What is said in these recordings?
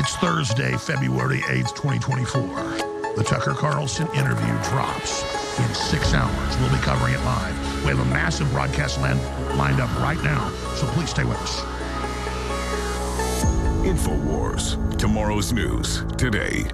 It's Thursday, February 8th, 2024. The Tucker Carlson interview drops in six hours. We'll be covering it live. We have a massive broadcast land lined up right now, so please stay with us. InfoWars, tomorrow's news, today.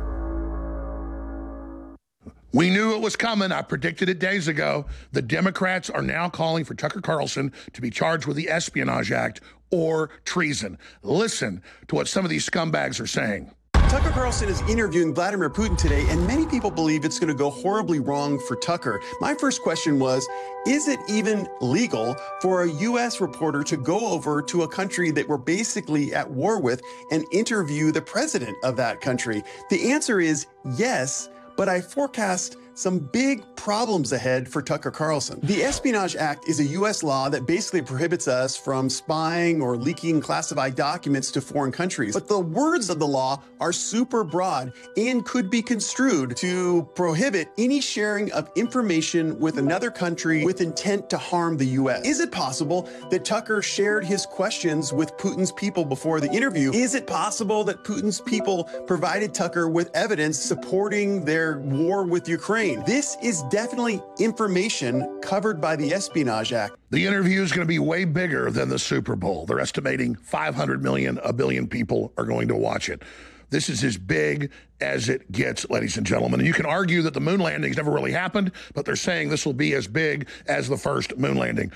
We knew it was coming. I predicted it days ago. The Democrats are now calling for Tucker Carlson to be charged with the Espionage Act or treason. Listen to what some of these scumbags are saying. Tucker Carlson is interviewing Vladimir Putin today, and many people believe it's going to go horribly wrong for Tucker. My first question was Is it even legal for a U.S. reporter to go over to a country that we're basically at war with and interview the president of that country? The answer is yes, but I forecast some big problems ahead for Tucker Carlson. The Espionage Act is a U.S. law that basically prohibits us from spying or leaking classified documents to foreign countries. But the words of the law are super broad and could be construed to prohibit any sharing of information with another country with intent to harm the U.S. Is it possible that Tucker shared his questions with Putin's people before the interview? Is it possible that Putin's people provided Tucker with evidence supporting their war with Ukraine? This is definitely information covered by the Espionage Act. The interview is going to be way bigger than the Super Bowl. They're estimating 500 million, a billion people are going to watch it. This is as big as it gets, ladies and gentlemen. And you can argue that the moon landings never really happened, but they're saying this will be as big as the first moon landing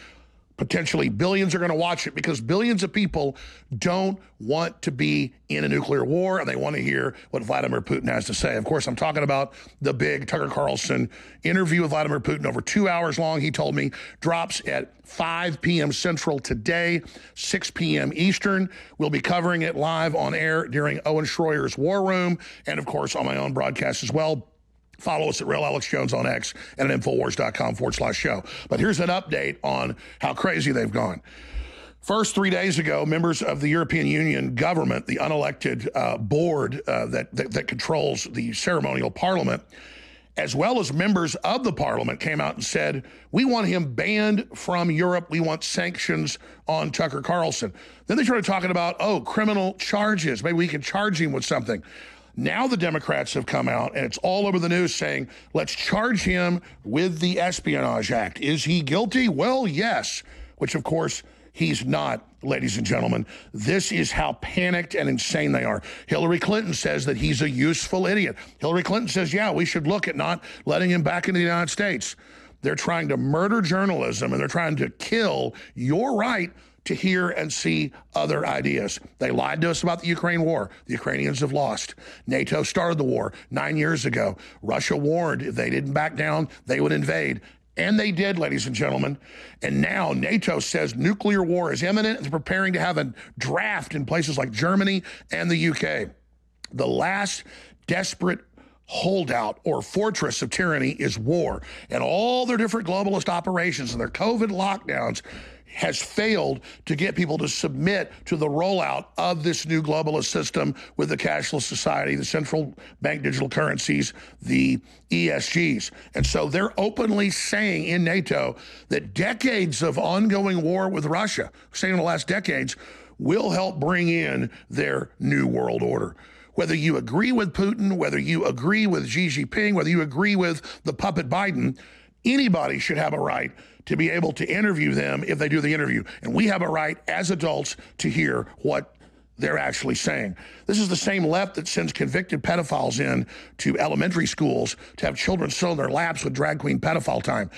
potentially billions are going to watch it because billions of people don't want to be in a nuclear war and they want to hear what Vladimir Putin has to say. Of course, I'm talking about the big Tucker Carlson interview with Vladimir Putin over two hours long. He told me drops at 5 p.m. Central today, 6 p.m. Eastern. We'll be covering it live on air during Owen Schroyer's War Room and, of course, on my own broadcast as well. Follow us at Real Alex Jones on X and at Infowars.com forward slash show. But here's an update on how crazy they've gone. First, three days ago, members of the European Union government, the unelected uh, board uh, that, that, that controls the ceremonial parliament, as well as members of the parliament, came out and said, We want him banned from Europe. We want sanctions on Tucker Carlson. Then they started talking about, oh, criminal charges. Maybe we can charge him with something. Now the Democrats have come out and it's all over the news saying, let's charge him with the Espionage Act. Is he guilty? Well, yes, which of course he's not, ladies and gentlemen. This is how panicked and insane they are. Hillary Clinton says that he's a useful idiot. Hillary Clinton says, yeah, we should look at not letting him back into the United States. They're trying to murder journalism and they're trying to kill your right to hear and see other ideas. They lied to us about the Ukraine war. The Ukrainians have lost. NATO started the war nine years ago. Russia warned if they didn't back down, they would invade. And they did, ladies and gentlemen. And now NATO says nuclear war is imminent. And preparing to have a draft in places like Germany and the UK. The last desperate holdout or fortress of tyranny is war. And all their different globalist operations and their COVID lockdowns has failed to get people to submit to the rollout of this new globalist system with the cashless society, the central bank digital currencies, the ESGs. And so they're openly saying in NATO that decades of ongoing war with Russia, saying in the last decades, will help bring in their new world order whether you agree with Putin, whether you agree with Xi Jinping, whether you agree with the puppet Biden, anybody should have a right to be able to interview them if they do the interview. And we have a right as adults to hear what they're actually saying. This is the same left that sends convicted pedophiles in to elementary schools to have children sit on their laps with drag queen pedophile time.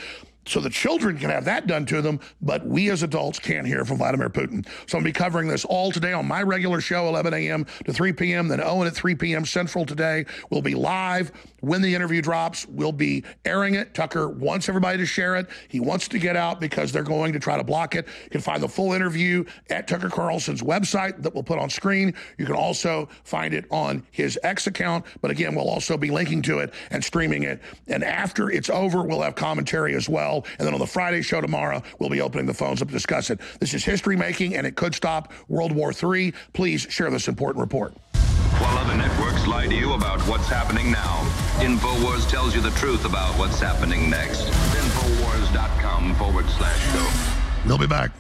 So the children can have that done to them, but we as adults can't hear from Vladimir Putin. So I'm going to be covering this all today on my regular show, 11 a.m. to 3 p.m. Then Owen at 3 p.m. Central today. We'll be live when the interview drops. We'll be airing it. Tucker wants everybody to share it. He wants to get out because they're going to try to block it. You can find the full interview at Tucker Carlson's website that we'll put on screen. You can also find it on his X account. But again, we'll also be linking to it and streaming it. And after it's over, we'll have commentary as well well. And then on the Friday show tomorrow, we'll be opening the phones up to discuss it. This is history making, and it could stop World War III. Please share this important report. While other networks lie to you about what's happening now, InfoWars tells you the truth about what's happening next. Infowars.com forward slash show. We'll be back.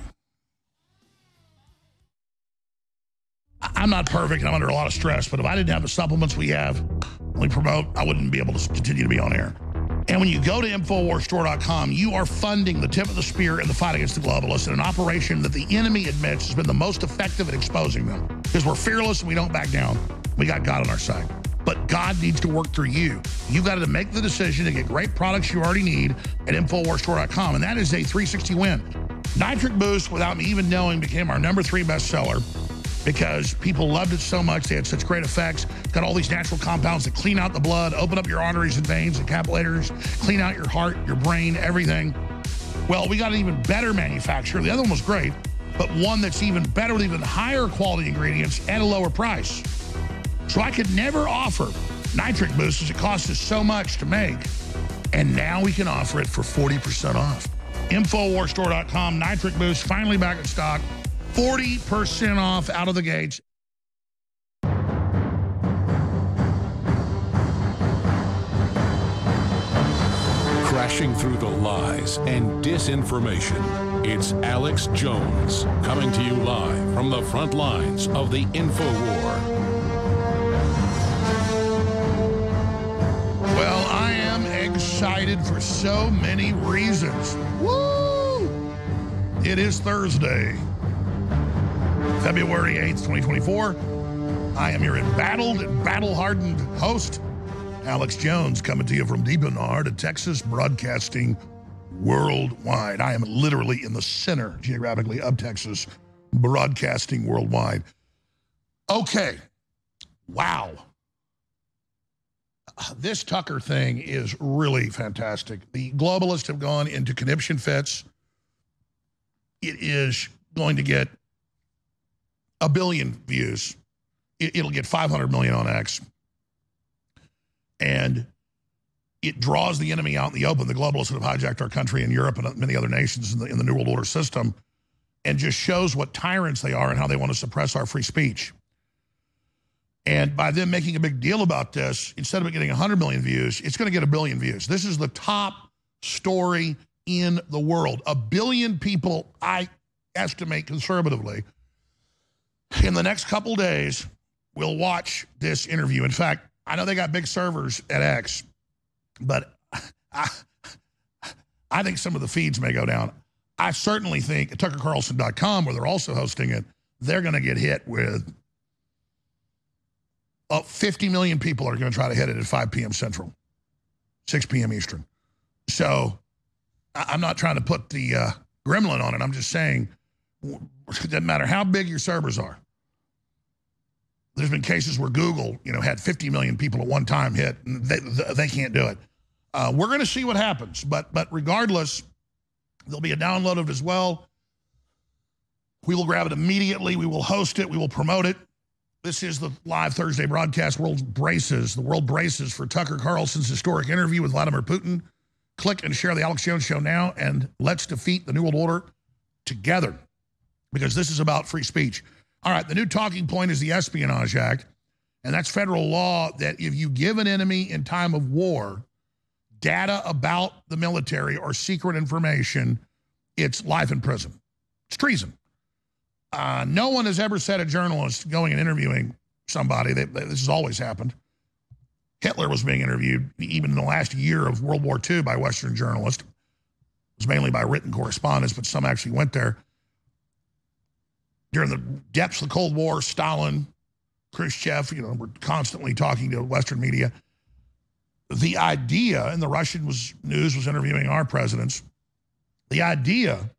I'm not perfect and I'm under a lot of stress, but if I didn't have the supplements we have, we promote, I wouldn't be able to continue to be on air. And when you go to InfoWarsStore.com, you are funding the tip of the spear in the fight against the globalists in an operation that the enemy admits has been the most effective at exposing them. Because we're fearless and we don't back down. We got God on our side. But God needs to work through you. You've got to make the decision to get great products you already need at InfoWarsStore.com. And that is a 360 win. Nitric Boost, without me even knowing, became our number three bestseller because people loved it so much. They had such great effects. Got all these natural compounds that clean out the blood, open up your arteries and veins and capillaries, clean out your heart, your brain, everything. Well, we got an even better manufacturer. The other one was great, but one that's even better with even higher quality ingredients at a lower price. So I could never offer nitric boost as it cost us so much to make. And now we can offer it for 40% off. Infowarstore.com, nitric boost, finally back in stock. 40% off out of the gates. Crashing through the lies and disinformation. It's Alex Jones coming to you live from the front lines of the info war. Well, I am excited for so many reasons. Woo! It is Thursday, February 8th, 2024. I am your embattled and battle hardened host, Alex Jones, coming to you from deep in the Texas, broadcasting worldwide. I am literally in the center, geographically, of Texas, broadcasting worldwide. Okay. Wow. Uh, this Tucker thing is really fantastic. The globalists have gone into conniption fits. It is going to get a billion views. It, will get 500 million on X. And it draws the enemy out in the open, the globalists have hijacked our country and Europe and many other nations in the, in the New World Order system, and just shows what tyrants they are and how they want to suppress our free speech. And by them making a big deal about this, instead of it getting 100 million views, it's going to get a billion views. This is the top story in the world. A billion people, I estimate conservatively, in the next couple days we'll watch this interview. In fact, I know they got big servers at X, but I, I think some of the feeds may go down. I certainly think TuckerCarlson.com, where they're also hosting it, they're going to get hit with uh, 50 million people are going to try to hit it at 5 p.m. Central, 6 p.m. Eastern. So I, am not trying to put the uh, gremlin on it. I'm just saying it doesn't matter how big your servers are. There's been cases where Google, you know, had 50 million people at one time hit, they, they can't do it. Uh, we're going to see what happens, but but regardless, there'll be a download of it as well. We will grab it immediately. We will host it. We will promote it. This is the live Thursday broadcast. World braces. The world braces for Tucker Carlson's historic interview with Vladimir Putin. Click and share the Alex Jones Show now, and let's defeat the New World Order together because this is about free speech. All right, the new talking point is the Espionage Act, and that's federal law that if you give an enemy in time of war data about the military or secret information, it's life in prison. It's treason. Uh, no one has ever said a journalist going and interviewing somebody that, that this has always happened. Hitler was being interviewed even in the last year of World War II by Western journalists. It was mainly by written correspondence, but some actually went there during the depths of the Cold War, Stalin, Khrushchev, you know, we're constantly talking to Western media. The idea, and the Russian was, news was interviewing our presidents, the idea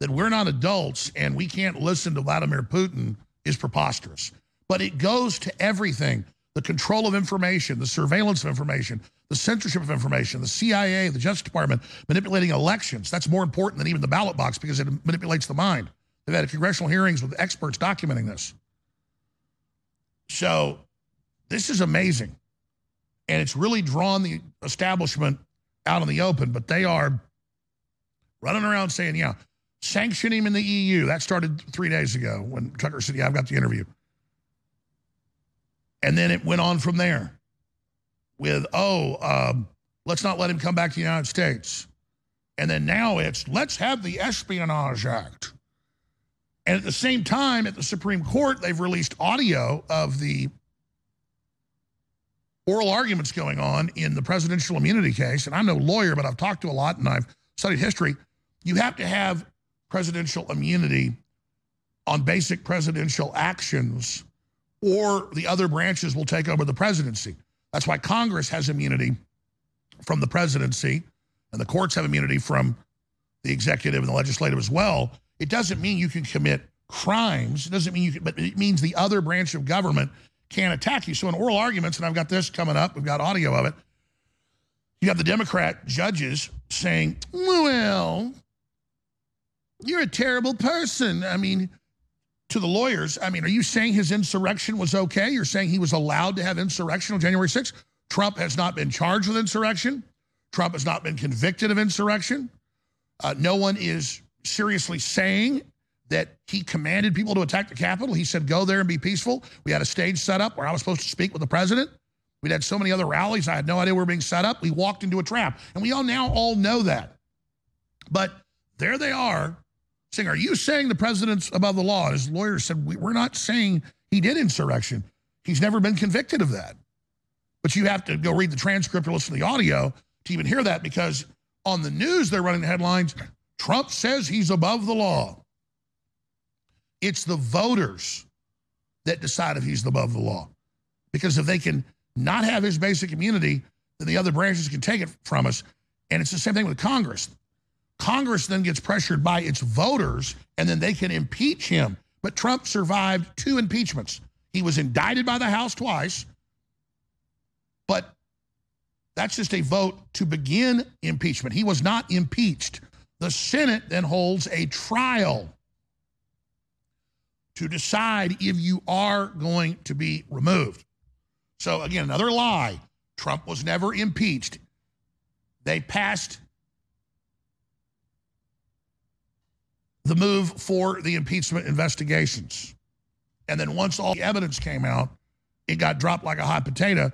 that we're not adults and we can't listen to Vladimir Putin is preposterous. But it goes to everything the control of information, the surveillance of information, the censorship of information, the CIA, the Justice Department manipulating elections. That's more important than even the ballot box because it manipulates the mind. They've had congressional hearings with experts documenting this. So this is amazing. And it's really drawn the establishment out in the open, but they are running around saying, yeah, sanction him in the EU. That started three days ago when Tucker said, yeah, I've got the interview. And then it went on from there with, oh, um, let's not let him come back to the United States. And then now it's, let's have the Espionage Act. And at the same time, at the Supreme Court, they've released audio of the oral arguments going on in the presidential immunity case. And I'm no lawyer, but I've talked to a lot and I've studied history. You have to have presidential immunity on basic presidential actions, or the other branches will take over the presidency. That's why Congress has immunity from the presidency, and the courts have immunity from the executive and the legislative as well. It doesn't mean you can commit crimes. It doesn't mean you can, but it means the other branch of government can't attack you. So in oral arguments, and I've got this coming up, we've got audio of it. You have the Democrat judges saying, well, you're a terrible person. I mean, to the lawyers, I mean, are you saying his insurrection was okay? You're saying he was allowed to have insurrection on January 6th? Trump has not been charged with insurrection. Trump has not been convicted of insurrection. Uh, no one is seriously saying that he commanded people to attack the Capitol. He said, go there and be peaceful. We had a stage set up where I was supposed to speak with the president. We'd had so many other rallies. I had no idea we were being set up. We walked into a trap. And we all now all know that. But there they are saying, Are you saying the president's above the law? And his lawyer said, We're not saying he did insurrection. He's never been convicted of that. But you have to go read the transcript or listen to the audio to even hear that because on the news, they're running the headlines Trump says he's above the law. It's the voters that decide if he's above the law. Because if they can not have his basic immunity, then the other branches can take it from us. And it's the same thing with Congress. Congress then gets pressured by its voters, and then they can impeach him. But Trump survived two impeachments. He was indicted by the House twice, but that's just a vote to begin impeachment. He was not impeached. The Senate then holds a trial to decide if you are going to be removed. So, again, another lie. Trump was never impeached. They passed the move for the impeachment investigations. And then once all the evidence came out, it got dropped like a hot potato.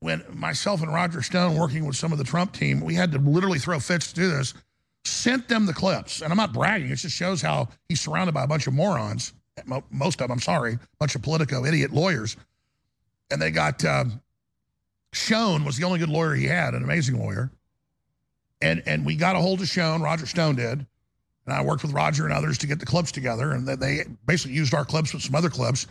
When myself and Roger Stone, working with some of the Trump team, we had to literally throw fits to do this, sent them the clips. And I'm not bragging, it just shows how he's surrounded by a bunch of morons. Most of them, I'm sorry, a bunch of Politico idiot lawyers. And they got uh, Schoen was the only good lawyer he had, an amazing lawyer. And, and we got a hold of Schoen, Roger Stone did and I worked with Roger and others to get the clips together, and they basically used our clips with some other clips.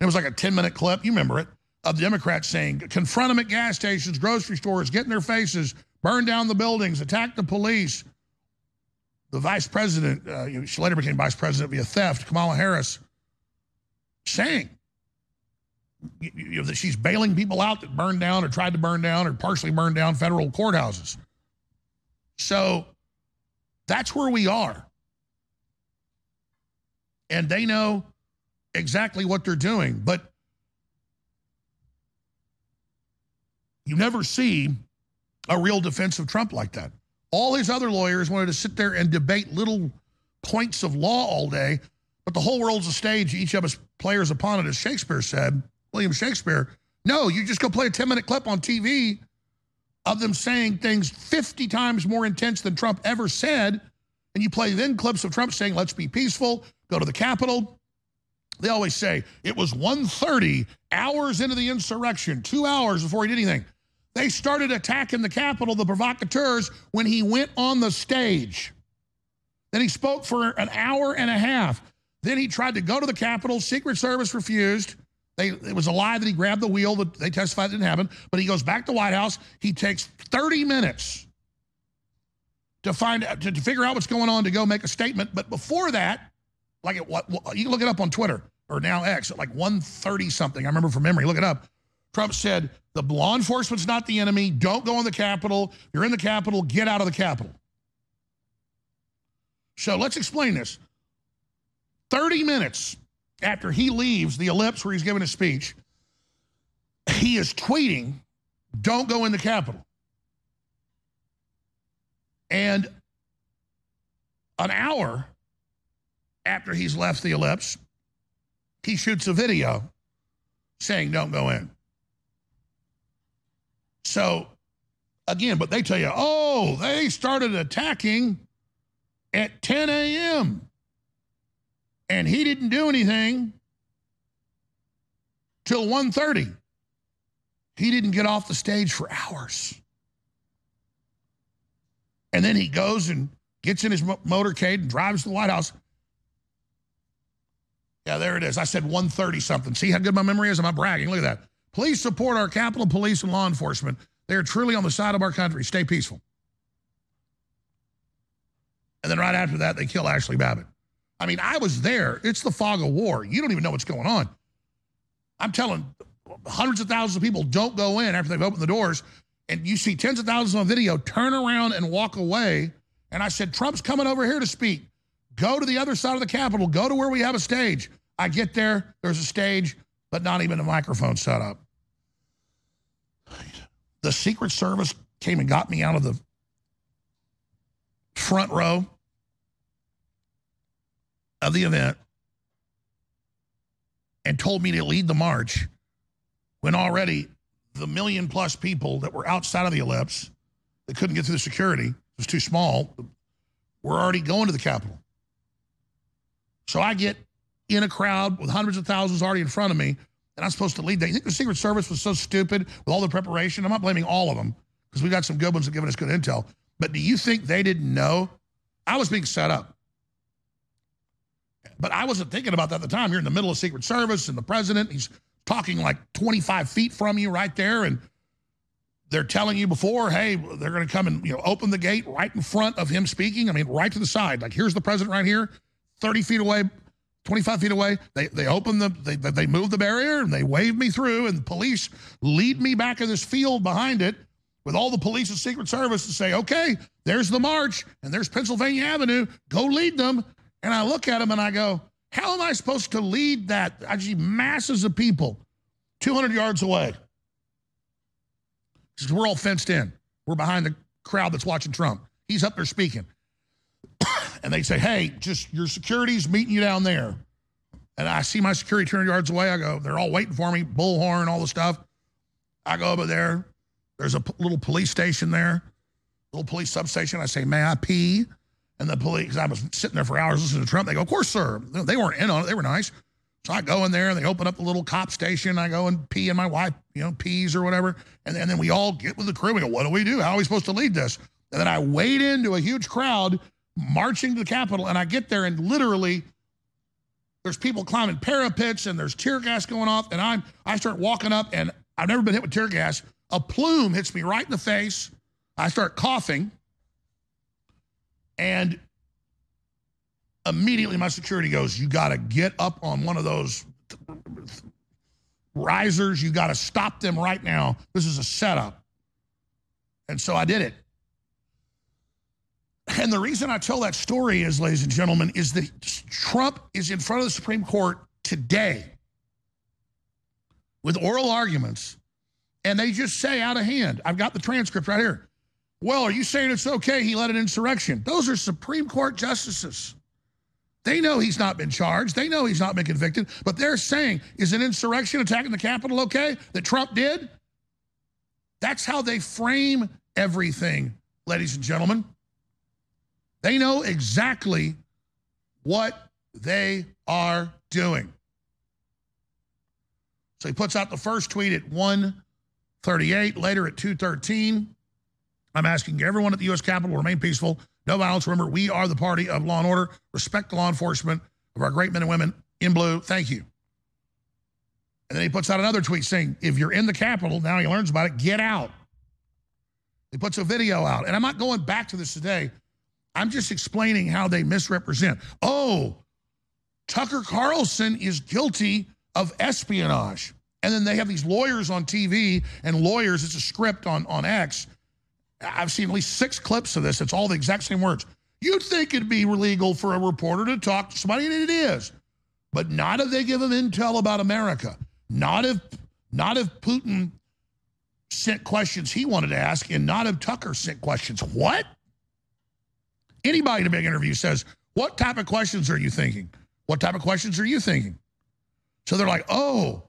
It was like a 10 minute clip, you remember it, of the Democrats saying, confront them at gas stations, grocery stores, get in their faces, burn down the buildings, attack the police. The vice president, uh, she later became vice president via theft, Kamala Harris, saying you know, that she's bailing people out that burned down or tried to burn down or partially burned down federal courthouses. So that's where we are and they know exactly what they're doing. But you never see a real defense of Trump like that. All his other lawyers wanted to sit there and debate little points of law all day, but the whole world's a stage. Each of us players upon it, as Shakespeare said, William Shakespeare. No, you just go play a 10 minute clip on TV of them saying things 50 times more intense than Trump ever said. And you play then clips of Trump saying, let's be peaceful, go to the Capitol. They always say it was 1.30 hours into the insurrection, two hours before he did anything. They started attacking the Capitol, the provocateurs, when he went on the stage. Then he spoke for an hour and a half. Then he tried to go to the Capitol. Secret Service refused. They, it was a lie that he grabbed the wheel. That they testified it didn't happen. But he goes back to White House. He takes 30 minutes to find out, to, to figure out what's going on to go make a statement. But before that, like at what you can look it up on Twitter or now X at like 1:30 something. I remember from memory. Look it up. Trump said the law enforcement's not the enemy. Don't go in the Capitol. You're in the Capitol. Get out of the Capitol. So let's explain this. 30 minutes after he leaves the ellipse where he's giving a speech, he is tweeting, don't go in the Capitol. And an hour after he's left the ellipse, he shoots a video saying, don't go in. So, again, but they tell you, oh, they started attacking at 10 a.m. And he didn't do anything till 1.30. He didn't get off the stage for hours. And then he goes and gets in his motorcade and drives to the White House. Yeah, there it is. I said 1:30 something. See how good my memory is? I'm not bragging. Look at that. Please support our Capitol Police and law enforcement. They are truly on the side of our country. Stay peaceful. And then right after that, they kill Ashley Babbitt. I mean, I was there. It's the fog of war. You don't even know what's going on. I'm telling hundreds of thousands of people don't go in after they've opened the doors. And you see tens of thousands on video turn around and walk away. And I said, Trump's coming over here to speak. Go to the other side of the Capitol. Go to where we have a stage. I get there, there's a stage, but not even a microphone set up. The Secret Service came and got me out of the front row of the event and told me to lead the march when already the million plus people that were outside of the ellipse that couldn't get through the security, it was too small, were already going to the Capitol. So I get in a crowd with hundreds of thousands already in front of me, and I'm supposed to lead that. You think the Secret Service was so stupid with all the preparation? I'm not blaming all of them because we got some good ones that giving us good intel. But do you think they didn't know? I was being set up. But I wasn't thinking about that at the time. You're in the middle of Secret Service and the president, he's talking like 25 feet from you right there. And they're telling you before, hey, they're going to come and you know open the gate right in front of him speaking. I mean, right to the side. Like here's the president right here, 30 feet away, 25 feet away. They they open the they they move the barrier and they wave me through, and the police lead me back in this field behind it with all the police and Secret Service to say, okay, there's the march and there's Pennsylvania Avenue. Go lead them. And I look at them and I go, how am I supposed to lead that? I see masses of people 200 yards away. Because we're all fenced in. We're behind the crowd that's watching Trump. He's up there speaking. And they say, hey, just your security's meeting you down there. And I see my security 200 yards away. I go, they're all waiting for me, bullhorn, all the stuff. I go over there. There's a little police station there, little police substation. I say, may I pee? And the police, because I was sitting there for hours listening to Trump. They go, of course, sir. They weren't in on it. They were nice. So I go in there and they open up the little cop station. I go and pee and my wife, you know, pees or whatever. And and then we all get with the crew. We go, what do we do? How are we supposed to lead this? And then I wade into a huge crowd marching to the Capitol. And I get there and literally there's people climbing parapets and there's tear gas going off. And I'm I start walking up and I've never been hit with tear gas. A plume hits me right in the face. I start coughing. And immediately my security goes, You got to get up on one of those risers. You got to stop them right now. This is a setup. And so I did it. And the reason I tell that story is, ladies and gentlemen, is that Trump is in front of the Supreme Court today with oral arguments, and they just say out of hand, I've got the transcript right here. Well, are you saying it's okay he led an insurrection? Those are Supreme Court justices. They know he's not been charged. They know he's not been convicted. But they're saying, is an insurrection attacking the Capitol okay that Trump did? That's how they frame everything, ladies and gentlemen. They know exactly what they are doing. So he puts out the first tweet at 138, later at 213. I'm asking everyone at the U.S. Capitol to remain peaceful. No violence. Remember, we are the party of law and order. Respect the law enforcement of our great men and women in blue. Thank you. And then he puts out another tweet saying, if you're in the Capitol, now he learns about it, get out. He puts a video out. And I'm not going back to this today. I'm just explaining how they misrepresent. Oh, Tucker Carlson is guilty of espionage. And then they have these lawyers on TV and lawyers, it's a script on, on X I've seen at least six clips of this. It's all the exact same words. You'd think it'd be illegal for a reporter to talk to somebody, and it is. But not if they give them intel about America. Not if not if Putin sent questions he wanted to ask, and not if Tucker sent questions. What? Anybody in a big interview says, What type of questions are you thinking? What type of questions are you thinking? So they're like, Oh,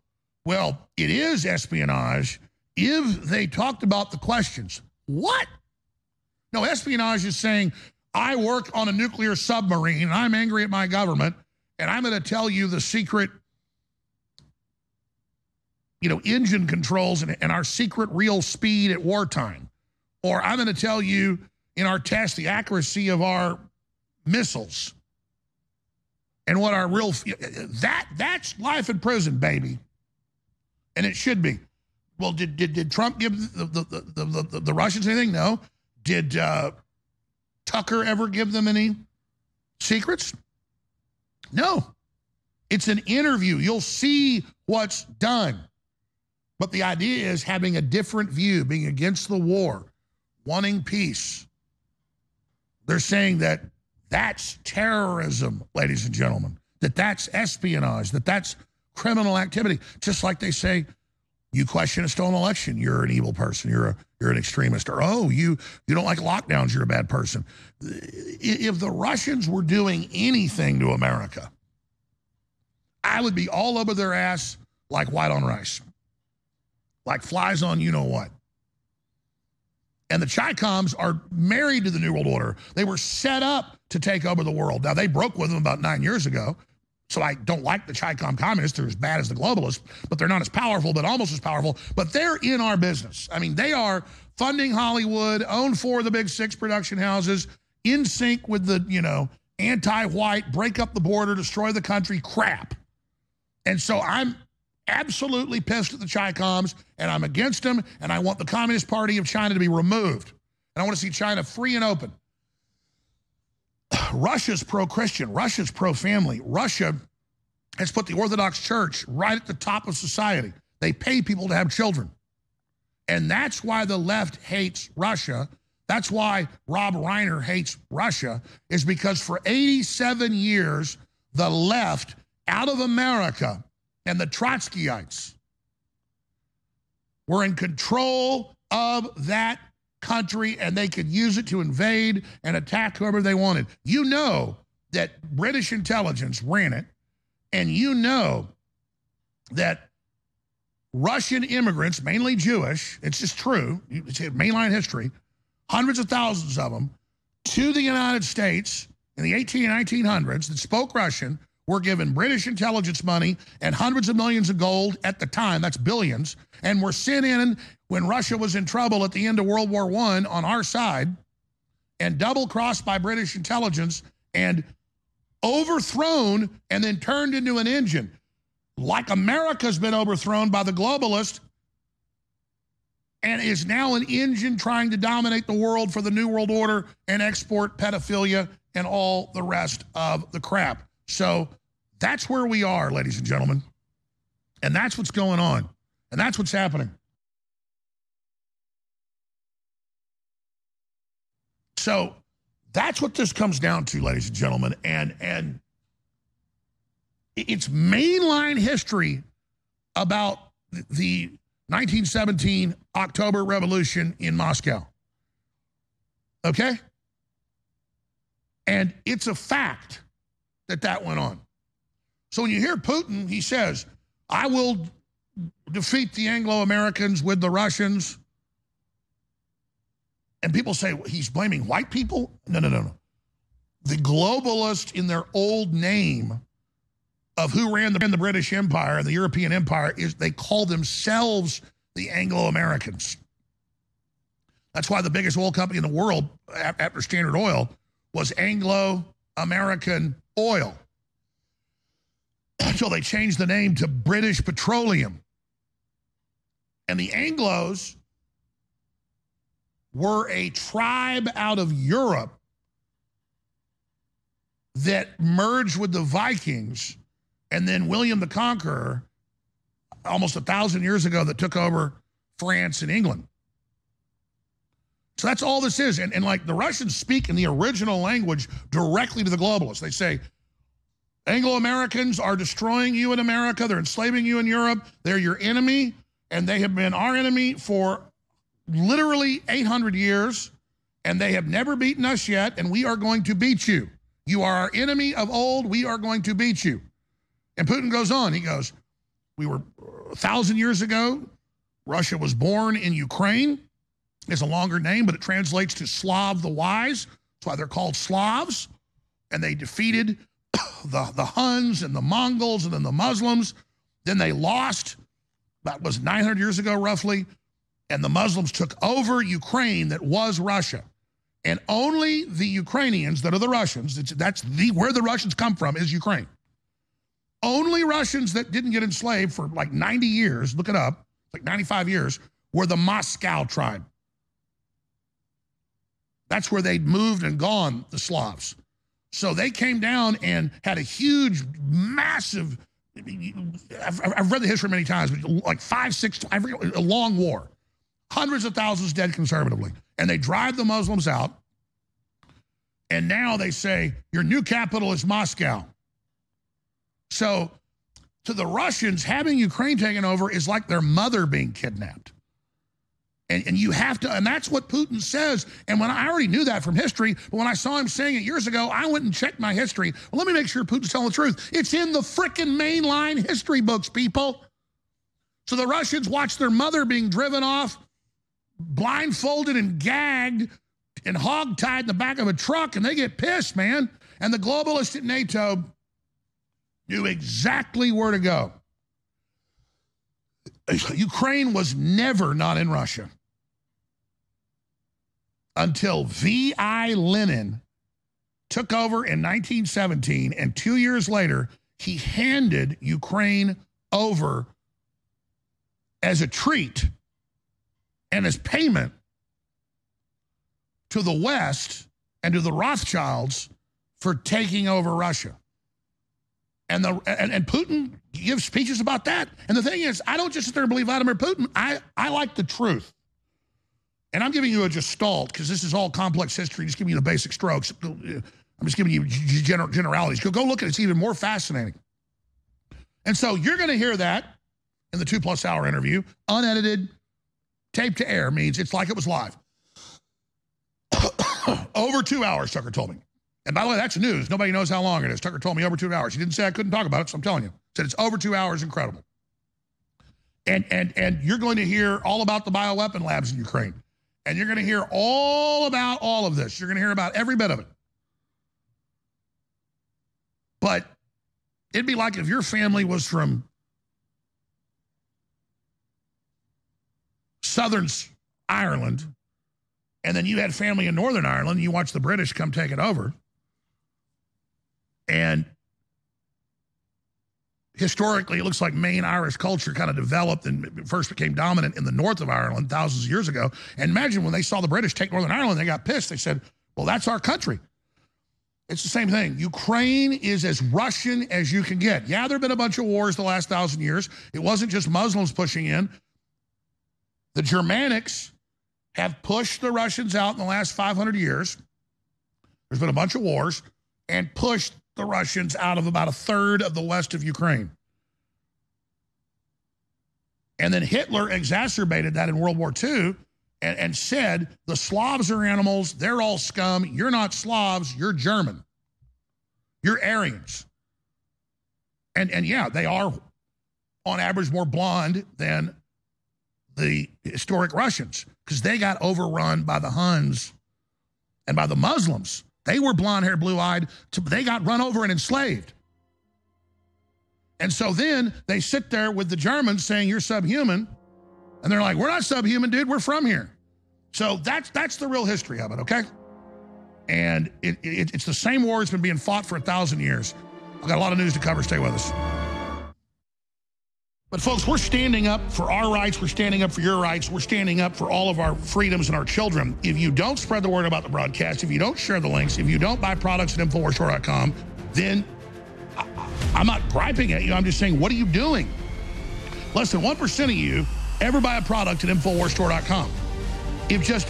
well, it is espionage if they talked about the questions. What? No, espionage is saying, I work on a nuclear submarine and I'm angry at my government. and I'm going to tell you the secret, you know, engine controls and, and our secret real speed at wartime. Or I'm going to tell you in our test the accuracy of our missiles and what our real that that's life in prison, baby. And it should be. Well, did did, did Trump give the the, the, the, the, Russians anything? No. Did uh, Tucker ever give them any secrets? No. It's an interview. You'll see what's done. But the idea is having a different view, being against the war, wanting peace. They're saying that that's terrorism, ladies and gentlemen, that that's espionage, that that's criminal activity. Just like they say, you question a stolen election, you're an evil person, you're a you're an extremist, or oh, you you don't like lockdowns, you're a bad person. If the Russians were doing anything to America, I would be all over their ass like white on rice, like flies on you know what. And the Chicoms are married to the New World Order. They were set up to take over the world. Now, they broke with them about nine years ago. So I don't like the Chicom communists. They're as bad as the globalists, but they're not as powerful, but almost as powerful. But they're in our business. I mean, they are funding Hollywood, own four of the big six production houses, in sync with the, you know, anti-white, break up the border, destroy the country crap. And so I'm absolutely pissed at the Chicoms, and I'm against them, and I want the Communist Party of China to be removed. And I want to see China free and open. Russia's pro-Christian. Russia's pro-family. Russia has put the Orthodox Church right at the top of society. They pay people to have children. And that's why the left hates Russia. That's why Rob Reiner hates Russia, is because for 87 years, the left out of America and the Trotskyites were in control of that country and they could use it to invade and attack whoever they wanted. You know that British intelligence ran it, and you know that Russian immigrants, mainly Jewish, it's just true, it's mainline history, hundreds of thousands of them, to the United States in the 18 and 1900s that spoke Russian were given British intelligence money and hundreds of millions of gold at the time, that's billions, and were sent in when Russia was in trouble at the end of World War I on our side and double crossed by British intelligence and overthrown and then turned into an engine. Like America's been overthrown by the globalist and is now an engine trying to dominate the world for the New World Order and export pedophilia and all the rest of the crap. So that's where we are, ladies and gentlemen. And that's what's going on. And that's what's happening. So that's what this comes down to, ladies and gentlemen. And and it's mainline history about the 1917 October Revolution in Moscow. Okay? And it's a fact that that went on. So when you hear Putin, he says, I will defeat the Anglo Americans with the Russians. And people say he's blaming white people. No, no, no, no. The globalists, in their old name of who ran the, the British Empire and the European Empire, is they call themselves the Anglo Americans. That's why the biggest oil company in the world after Standard Oil was Anglo American Oil until they changed the name to British Petroleum. And the Anglos were a tribe out of Europe that merged with the Vikings and then William the Conqueror almost a thousand years ago that took over France and England. So that's all this is. And, and like the Russians speak in the original language directly to the globalists. They say, Anglo Americans are destroying you in America. They're enslaving you in Europe. They're your enemy, and they have been our enemy for literally 800 years, and they have never beaten us yet, and we are going to beat you. You are our enemy of old. We are going to beat you. And Putin goes on. He goes, We were a thousand years ago. Russia was born in Ukraine. It's a longer name, but it translates to Slav the Wise. That's why they're called Slavs. And they defeated the, the Huns and the Mongols and then the Muslims. Then they lost, that was 900 years ago roughly, and the Muslims took over Ukraine that was Russia. And only the Ukrainians that are the Russians, that's the where the Russians come from is Ukraine. Only Russians that didn't get enslaved for like 90 years, look it up, like 95 years, were the Moscow tribe. That's where they'd moved and gone, the Slavs. So they came down and had a huge, massive. I've, I've read the history many times, but like five, six, a long war, hundreds of thousands dead conservatively, and they drive the Muslims out. And now they say your new capital is Moscow. So to the Russians, having Ukraine taken over is like their mother being kidnapped. And, and you have to, and that's what Putin says. And when I already knew that from history, but when I saw him saying it years ago, I went and checked my history. Well, let me make sure Putin's telling the truth. It's in the frickin' mainline history books, people. So the Russians watch their mother being driven off, blindfolded and gagged and hogtied in the back of a truck, and they get pissed, man. And the globalists at NATO knew exactly where to go. Ukraine was never not in Russia until V.I. Lenin took over in 1917, and two years later, he handed Ukraine over as a treat and as payment to the West and to the Rothschilds for taking over Russia. And, the, and, and Putin gives speeches about that. And the thing is, I don't just sit there and believe Vladimir Putin. I, I like the truth. And I'm giving you a gestalt because this is all complex history, just giving you the basic strokes. I'm just giving you gener generalities. Go, go look at it. It's even more fascinating. And so you're going to hear that in the two plus hour interview, unedited, tape to air means it's like it was live. over two hours, Tucker told me. And by the way, that's news. Nobody knows how long it is. Tucker told me over two hours. He didn't say I couldn't talk about it, so I'm telling you. Said it's over two hours, incredible. And, and, and you're going to hear all about the bioweapon labs in Ukraine. And you're going to hear all about all of this. You're going to hear about every bit of it. But it'd be like if your family was from Southern Ireland, and then you had family in Northern Ireland, and you watched the British come take it over. And historically, it looks like main Irish culture kind of developed and first became dominant in the north of Ireland thousands of years ago. And imagine when they saw the British take Northern Ireland, they got pissed. They said, well, that's our country. It's the same thing. Ukraine is as Russian as you can get. Yeah, there have been a bunch of wars the last thousand years. It wasn't just Muslims pushing in. The Germanics have pushed the Russians out in the last 500 years. There's been a bunch of wars and pushed the Russians out of about a third of the west of Ukraine. And then Hitler exacerbated that in World War II and, and said, the Slavs are animals, they're all scum, you're not Slavs, you're German. You're Aryans. And, and yeah, they are on average more blonde than the historic Russians because they got overrun by the Huns and by the Muslims. They were blonde haired, blue eyed. They got run over and enslaved. And so then they sit there with the Germans saying, You're subhuman. And they're like, We're not subhuman, dude. We're from here. So that's that's the real history of it, okay? And it, it, it's the same war that's been being fought for a thousand years. I've got a lot of news to cover. Stay with us. But folks, we're standing up for our rights. We're standing up for your rights. We're standing up for all of our freedoms and our children. If you don't spread the word about the broadcast, if you don't share the links, if you don't buy products at InfoWarsStore.com, then I'm not griping at you. I'm just saying, what are you doing? Less than 1% of you ever buy a product at InfoWarsStore.com. If just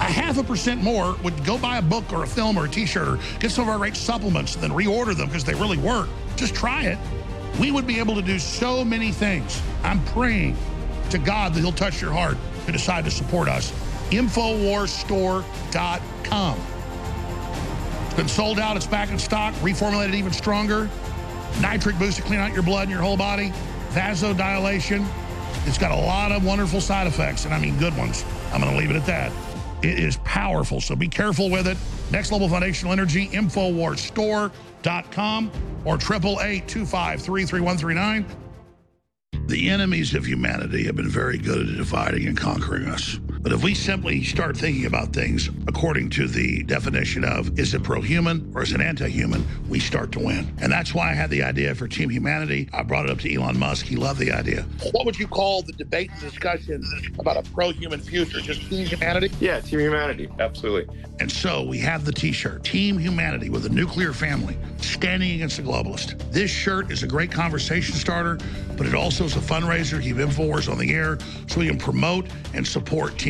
a half a percent more would go buy a book or a film or a t-shirt or get some of our great supplements and then reorder them because they really work, just try it we would be able to do so many things. I'm praying to God that He'll touch your heart to decide to support us. Infowarsstore.com. It's been sold out. It's back in stock, reformulated even stronger. Nitric boost to clean out your blood and your whole body. Vasodilation. It's got a lot of wonderful side effects, and I mean good ones. I'm going to leave it at that. It is powerful, so be careful with it. Next Level Foundational Energy, InfoWarsStore.com or 888 The enemies of humanity have been very good at dividing and conquering us. But if we simply start thinking about things according to the definition of is it pro human or is it anti human, we start to win. And that's why I had the idea for Team Humanity. I brought it up to Elon Musk. He loved the idea. What would you call the debate and discussion about a pro human future? Just Team Humanity? Yeah, Team Humanity. Absolutely. And so we have the t shirt Team Humanity with a nuclear family standing against the globalist. This shirt is a great conversation starter, but it also is a fundraiser to keep InfoWars on the air so we can promote and support Team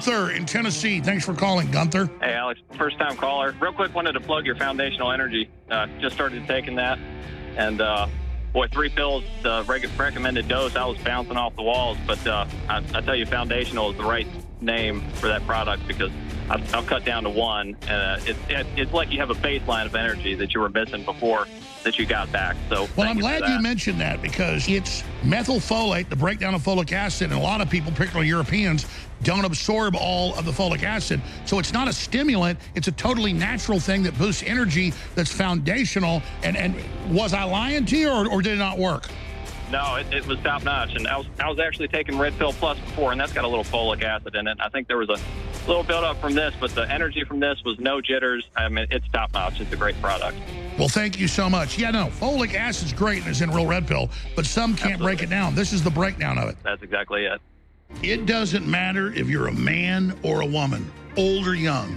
Gunther in Tennessee. Thanks for calling, Gunther. Hey, Alex, first time caller. Real quick, wanted to plug your foundational energy. Uh, just started taking that. And, uh, boy, three pills, the reg- recommended dose, I was bouncing off the walls. But uh, I, I tell you, foundational is the right name for that product because I'll, I'll cut down to one. And uh, it, it, it's like you have a baseline of energy that you were missing before that you got back. So, well, I'm glad you mentioned that because it's methylfolate, the breakdown of folic acid, and a lot of people, particularly Europeans, don't absorb all of the folic acid. So it's not a stimulant, it's a totally natural thing that boosts energy that's foundational. And, and was I lying to you or, or did it not work? No, it, it, was top notch. And I was, I was actually taking Red Pill Plus before, and that's got a little folic acid in it. I think there was a little buildup from this, but the energy from this was no jitters. I mean, it's top notch. It's a great product. Well, thank you so much. Yeah, no, folic acid's great and it's in real red pill, but some can't Absolutely. break it down. This is the breakdown of it. That's exactly it. It doesn't matter if you're a man or a woman, old or young.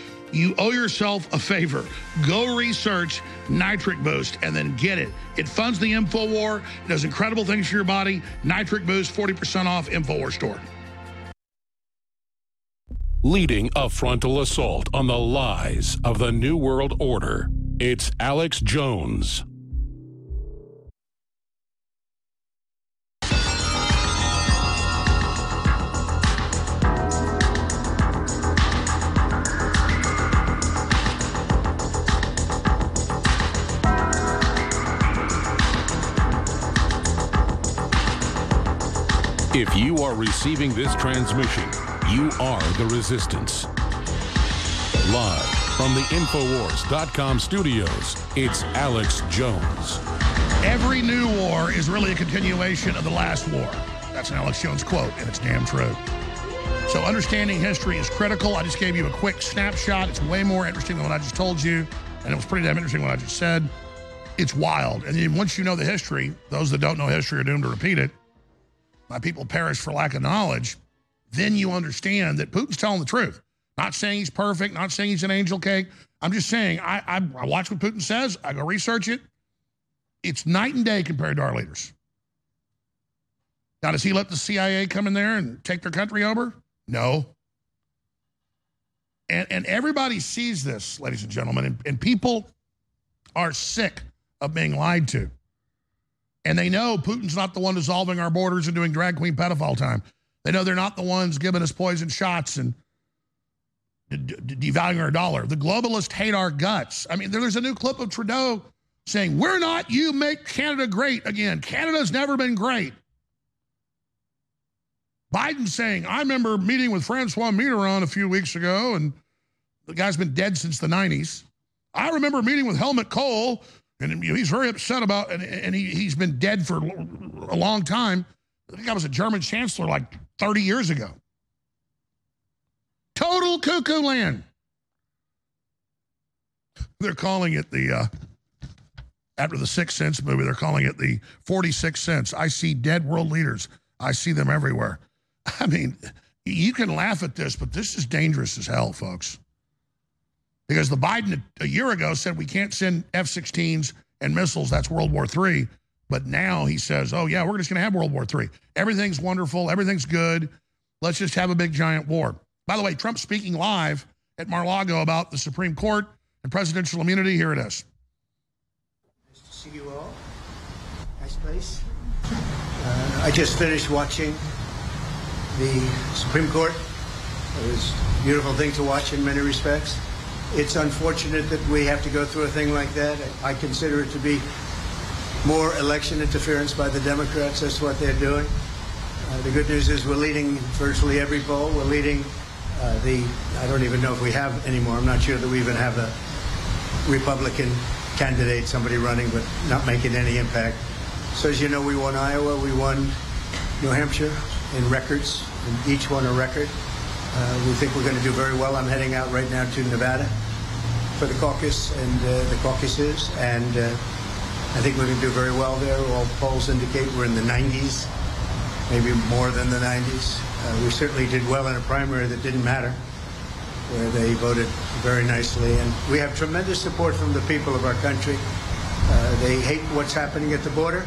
you owe yourself a favor. Go research Nitric Boost and then get it. It funds the InfoWar, it does incredible things for your body. Nitric Boost, 40% off, InfoWar store. Leading a frontal assault on the lies of the New World Order, it's Alex Jones. If you are receiving this transmission, you are the resistance. Live from the Infowars.com studios, it's Alex Jones. Every new war is really a continuation of the last war. That's an Alex Jones quote, and it's damn true. So understanding history is critical. I just gave you a quick snapshot. It's way more interesting than what I just told you, and it was pretty damn interesting what I just said. It's wild. And then once you know the history, those that don't know history are doomed to repeat it. My people perish for lack of knowledge. Then you understand that Putin's telling the truth. Not saying he's perfect, not saying he's an angel cake. I'm just saying I, I, I watch what Putin says. I go research it. It's night and day compared to our leaders. Now, does he let the CIA come in there and take their country over? No. And, and everybody sees this, ladies and gentlemen, and, and people are sick of being lied to. And they know Putin's not the one dissolving our borders and doing drag queen pedophile time. They know they're not the ones giving us poison shots and devaluing our dollar. The globalists hate our guts. I mean, there's a new clip of Trudeau saying, We're not you, make Canada great again. Canada's never been great. Biden saying, I remember meeting with Francois Mitterrand a few weeks ago, and the guy's been dead since the 90s. I remember meeting with Helmut Kohl, and he's very upset about, and, and he, he's been dead for a long time. I think I was a German chancellor like 30 years ago. Total cuckoo land. They're calling it the, uh, after the Sixth Sense movie, they're calling it the 46 cents. I see dead world leaders. I see them everywhere. I mean, you can laugh at this, but this is dangerous as hell, folks. Because the Biden a year ago said we can't send F 16s and missiles. That's World War III. But now he says, oh, yeah, we're just going to have World War III. Everything's wonderful. Everything's good. Let's just have a big giant war. By the way, Trump speaking live at Mar-Lago about the Supreme Court and presidential immunity. Here it is. Nice to see you all. Nice place. Uh, I just finished watching the Supreme Court. It was a beautiful thing to watch in many respects. It's unfortunate that we have to go through a thing like that. I consider it to be more election interference by the Democrats. That's what they're doing. Uh, the good news is we're leading virtually every poll. We're leading uh, the, I don't even know if we have anymore. I'm not sure that we even have a Republican candidate, somebody running, but not making any impact. So as you know, we won Iowa, we won New Hampshire in records, and each one a record. Uh, we think we're going to do very well. I'm heading out right now to Nevada for the caucus and uh, the caucuses, and uh, I think we're going to do very well there. All polls indicate we're in the 90s, maybe more than the 90s. Uh, we certainly did well in a primary that didn't matter, where they voted very nicely, and we have tremendous support from the people of our country. Uh, they hate what's happening at the border.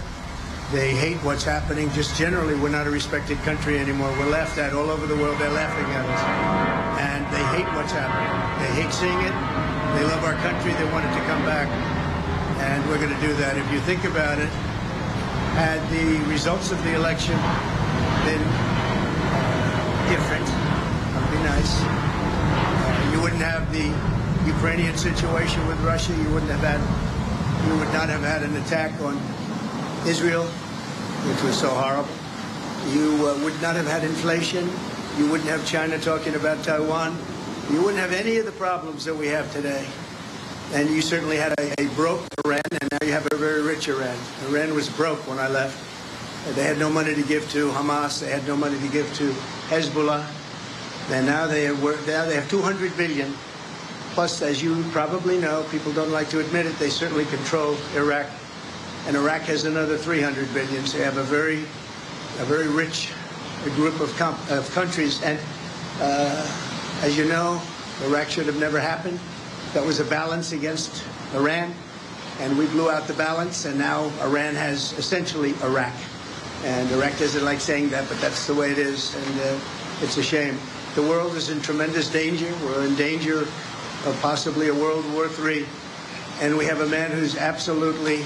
They hate what's happening. Just generally, we're not a respected country anymore. We're laughed at all over the world. They're laughing at us. And they hate what's happening. They hate seeing it. They love our country. They want it to come back. And we're going to do that. If you think about it, had the results of the election been uh, different, that would be nice. Uh, you wouldn't have the Ukrainian situation with Russia. You wouldn't have had, you would not have had an attack on Israel, which was so horrible. You uh, would not have had inflation. You wouldn't have China talking about Taiwan. You wouldn't have any of the problems that we have today. And you certainly had a, a broke Iran, and now you have a very rich Iran. Iran was broke when I left. They had no money to give to Hamas. They had no money to give to Hezbollah. And now they now they have 200 billion. Plus, as you probably know, people don't like to admit it, they certainly control Iraq and Iraq has another 300 billion. So you have a very, a very rich group of, of countries. And uh, as you know, Iraq should have never happened. That was a balance against Iran, and we blew out the balance, and now Iran has essentially Iraq. And Iraq doesn't like saying that, but that's the way it is, and uh, it's a shame. The world is in tremendous danger. We're in danger of possibly a World War III, and we have a man who's absolutely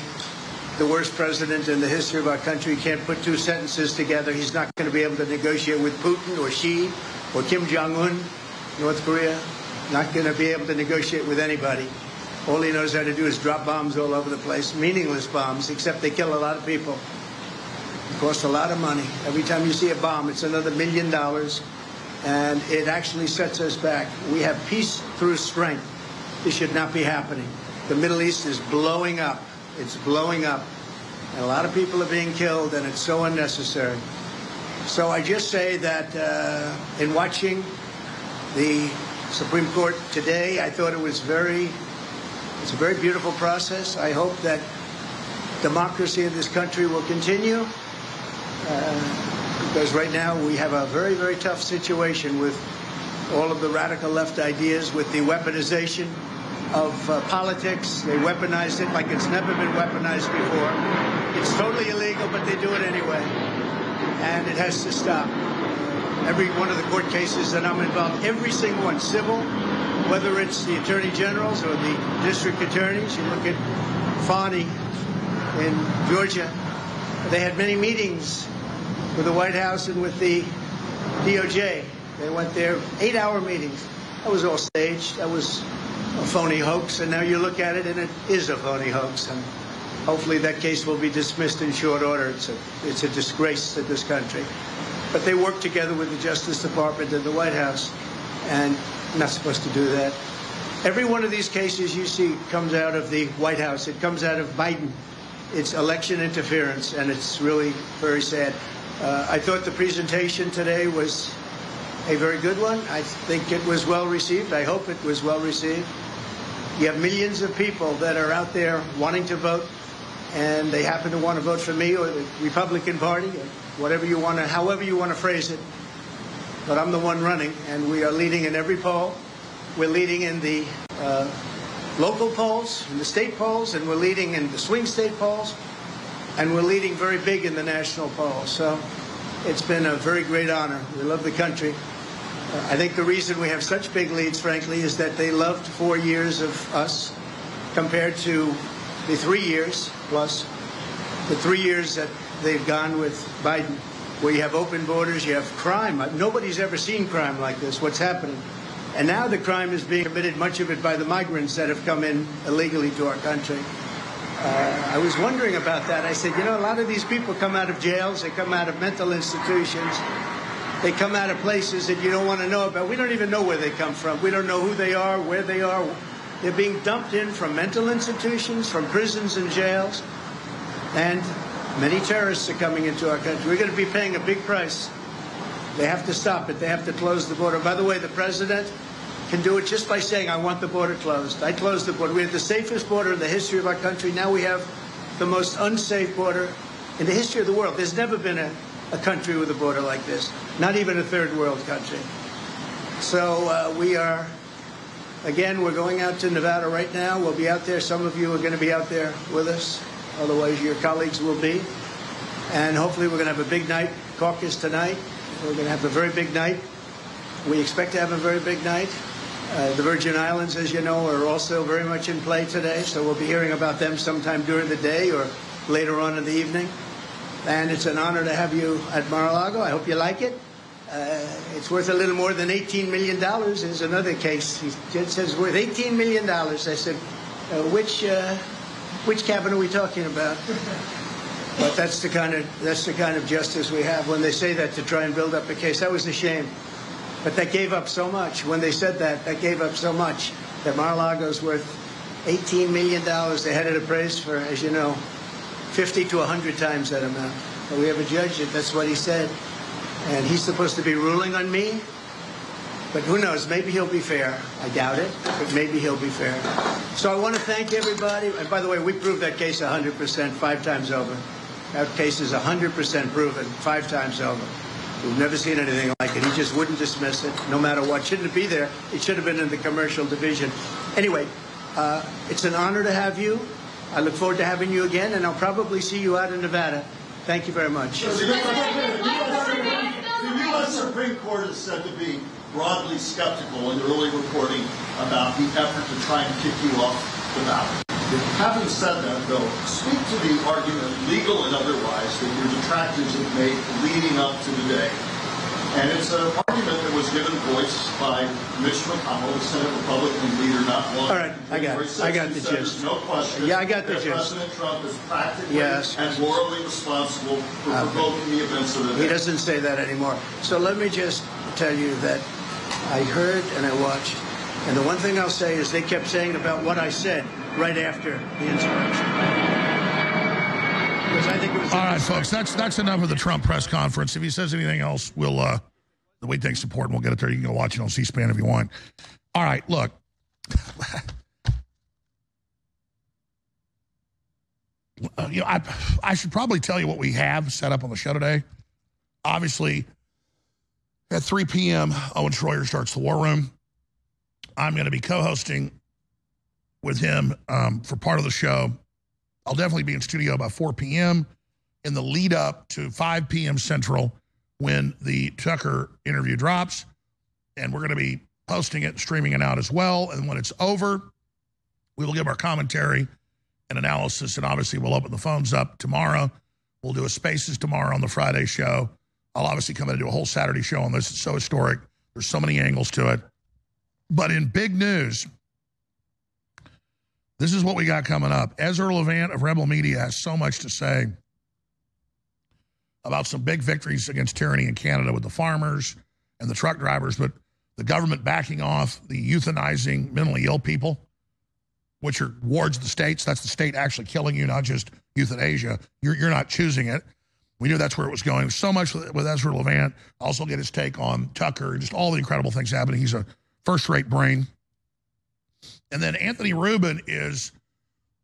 the worst president in the history of our country. can't put two sentences together. He's not going to be able to negotiate with Putin or Xi or Kim Jong Un, North Korea. Not going to be able to negotiate with anybody. All he knows how to do is drop bombs all over the place, meaningless bombs, except they kill a lot of people. It costs a lot of money. Every time you see a bomb, it's another million dollars, and it actually sets us back. We have peace through strength. This should not be happening. The Middle East is blowing up. It's blowing up. And a lot of people are being killed, and it's so unnecessary. So I just say that uh, in watching the Supreme Court today, I thought it was very, it's a very beautiful process. I hope that democracy in this country will continue. Uh, because right now we have a very, very tough situation with all of the radical left ideas, with the weaponization of uh, politics. They weaponized it like it's never been weaponized before. It's totally illegal, but they do it anyway. And it has to stop. Every one of the court cases that I'm involved, every single one, civil, whether it's the attorney generals or the district attorneys, you look at Fani in Georgia, they had many meetings with the White House and with the DOJ. They went there, eight hour meetings. That was all staged. That was a phony hoax, and now you look at it and it is a phony hoax. And hopefully that case will be dismissed in short order. It's a, it's a disgrace to this country. But they work together with the Justice Department and the White House, and not supposed to do that. Every one of these cases you see comes out of the White House. It comes out of Biden. It's election interference, and it's really very sad. Uh, I thought the presentation today was a very good one. I think it was well received. I hope it was well received. You have millions of people that are out there wanting to vote, and they happen to want to vote for me or the Republican Party, or whatever you want to, however you want to phrase it. But I'm the one running, and we are leading in every poll. We're leading in the uh, local polls, in the state polls, and we're leading in the swing state polls, and we're leading very big in the national polls. So it's been a very great honor. We love the country. I think the reason we have such big leads, frankly, is that they loved four years of us compared to the three years plus the three years that they've gone with Biden, where you have open borders, you have crime. Nobody's ever seen crime like this, what's happening. And now the crime is being committed, much of it by the migrants that have come in illegally to our country. Uh, I was wondering about that. I said, you know, a lot of these people come out of jails, they come out of mental institutions, they come out of places that you don't want to know about. We don't even know where they come from. We don't know who they are, where they are. They're being dumped in from mental institutions, from prisons and jails. And many terrorists are coming into our country. We're going to be paying a big price. They have to stop it. They have to close the border. By the way, the president can do it just by saying, I want the border closed. I closed the border. We have the safest border in the history of our country. Now we have the most unsafe border in the history of the world. There's never been a a country with a border like this, not even a third world country. So uh, we are, again, we're going out to Nevada right now. We'll be out there. Some of you are going to be out there with us. Otherwise, your colleagues will be. And hopefully, we're going to have a big night caucus tonight. We're going to have a very big night. We expect to have a very big night. Uh, the Virgin Islands, as you know, are also very much in play today, so we'll be hearing about them sometime during the day or later on in the evening and it's an honor to have you at Mar-a-Lago. I hope you like it. Uh, it's worth a little more than $18 million. There's another case. He says worth $18 million. I said, uh, which, uh, which cabin are we talking about? But that's the kind of that's the kind of justice we have. When they say that to try and build up a case, that was a shame. But that gave up so much. When they said that, that gave up so much. That Mar-a-Lago's worth $18 million. They had it appraised for, as you know, 50 to 100 times that amount. But we have a judge that that's what he said. And he's supposed to be ruling on me. But who knows? Maybe he'll be fair. I doubt it, but maybe he'll be fair. So I want to thank everybody. And by the way, we proved that case 100% five times over. That case is 100% proven five times over. We've never seen anything like it. He just wouldn't dismiss it, no matter what. Shouldn't it be there? It should have been in the commercial division. Anyway, uh, it's an honor to have you. I look forward to having you again, and I'll probably see you out in Nevada. Thank you very much. The U.S. Supreme Court is said to be broadly skeptical in early reporting about the effort to try and kick you off the ballot. Having said that, though, speak to the argument, legal and otherwise, that your detractors have made leading up to the day and it's an argument that was given voice by Mitch McConnell, the Senate Republican leader, not long. All right, I got it. I got the gist. No question. Yeah, I got the gist. President Trump is practically Yes. and morally responsible for uh, provoking the events of the day. He doesn't say that anymore. So let me just tell you that I heard and I watched, and the one thing I'll say is they kept saying about what I said right after the insurrection. All right, folks, that's that's enough of the Trump press conference. If he says anything else, we'll uh the way things support and we'll get it there. You can go watch it on C-SPAN if you want. All right, look. Uh, you know, I I should probably tell you what we have set up on the show today. Obviously, at 3 p.m., Owen Schroyer starts the War Room. I'm going to be co-hosting with him um, for part of the show. I'll definitely be in studio by 4 p.m. in the lead up to 5 p.m. Central when the Tucker interview drops. And we're going to be posting it, streaming it out as well. And when it's over, we will give our commentary and analysis. And obviously, we'll open the phones up tomorrow. We'll do a Spaces tomorrow on the Friday show. I'll obviously come in and do a whole Saturday show on this. It's so historic. There's so many angles to it. But in big news, this is what we got coming up. Ezra Levant of Rebel Media has so much to say about some big victories against tyranny in Canada with the farmers and the truck drivers. But the government backing off the euthanizing mentally ill people, which are wards of the states. That's the state actually killing you, not just euthanasia. You're, you're not choosing it. We knew that's where it was going. So much with, Ezra Levant. Also get his take on Tucker and just all the incredible things happening. He's a first-rate brain. And then Anthony Rubin is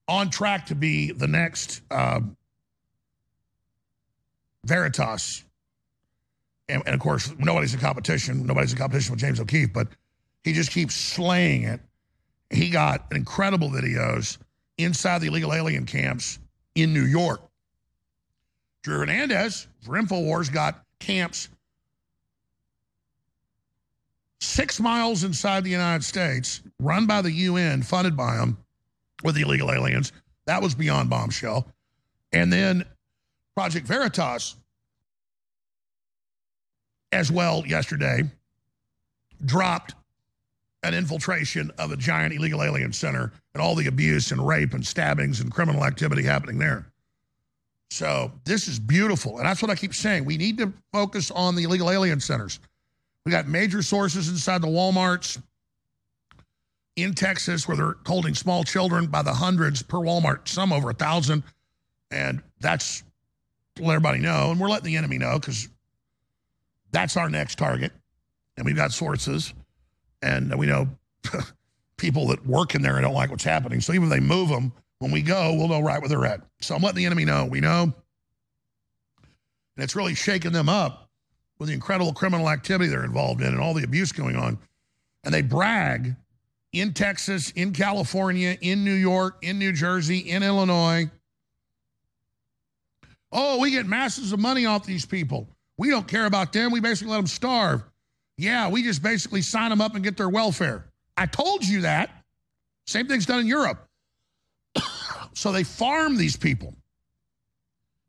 on track to be the next uh, Veritas. And, and, of course, nobody's in competition. Nobody's in competition with James O'Keefe, but he just keeps slaying it. He got incredible videos inside the illegal alien camps in New York. Drew Hernandez for InfoWars got camps six miles inside the United States, run by the UN, funded by them with the illegal aliens. That was beyond bombshell. And then Project Veritas, as well, yesterday, dropped an infiltration of a giant illegal alien center and all the abuse and rape and stabbings and criminal activity happening there. So this is beautiful. And that's what I keep saying. We need to focus on the illegal alien centers. We got major sources inside the Walmarts in Texas where they're holding small children by the hundreds per Walmart, some over a thousand. And that's let everybody know. And we're letting the enemy know because that's our next target. And we've got sources. And we know people that work in there and don't like what's happening. So even if they move them, when we go, we'll know right where they're at. So I'm letting the enemy know. We know. And it's really shaking them up with the incredible criminal activity they're involved in and all the abuse going on. And they brag in Texas, in California, in New York, in New Jersey, in Illinois. Oh, we get masses of money off these people. We don't care about them. We basically let them starve. Yeah, we just basically sign them up and get their welfare. I told you that. Same thing's done in Europe. so they farm these people.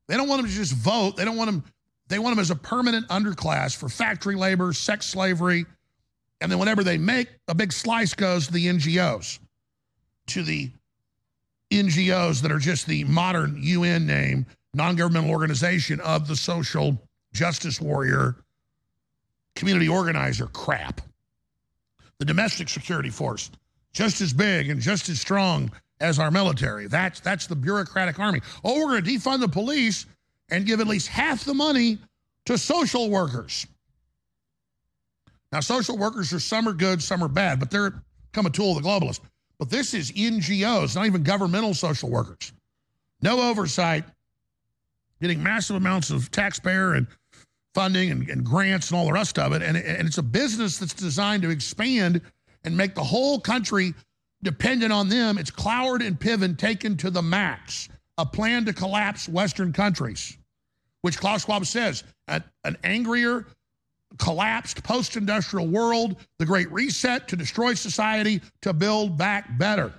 They don't want them to just vote. They don't want them, they want them as a permanent underclass for factory labor, sex slavery, and then whatever they make, a big slice goes to the NGOs, to the NGOs that are just the modern UN name, non governmental organization of the social justice warrior, community organizer crap. The domestic security force, just as big and just as strong as our military. That's, that's the bureaucratic army. Oh, we're going to defund the police and give at least half the money to social workers. Now, social workers are some are good, some are bad, but they're become a tool of the globalists. But this is NGOs, not even governmental social workers. No oversight, getting massive amounts of taxpayer and funding and, and grants and all the rest of it. And, and it's a business that's designed to expand and make the whole country dependent on them. It's Cloward and Piven taken to the max, a plan to collapse Western countries, which Klaus Schwab says an, an angrier, collapsed post industrial world, the Great Reset to destroy society, to build back better.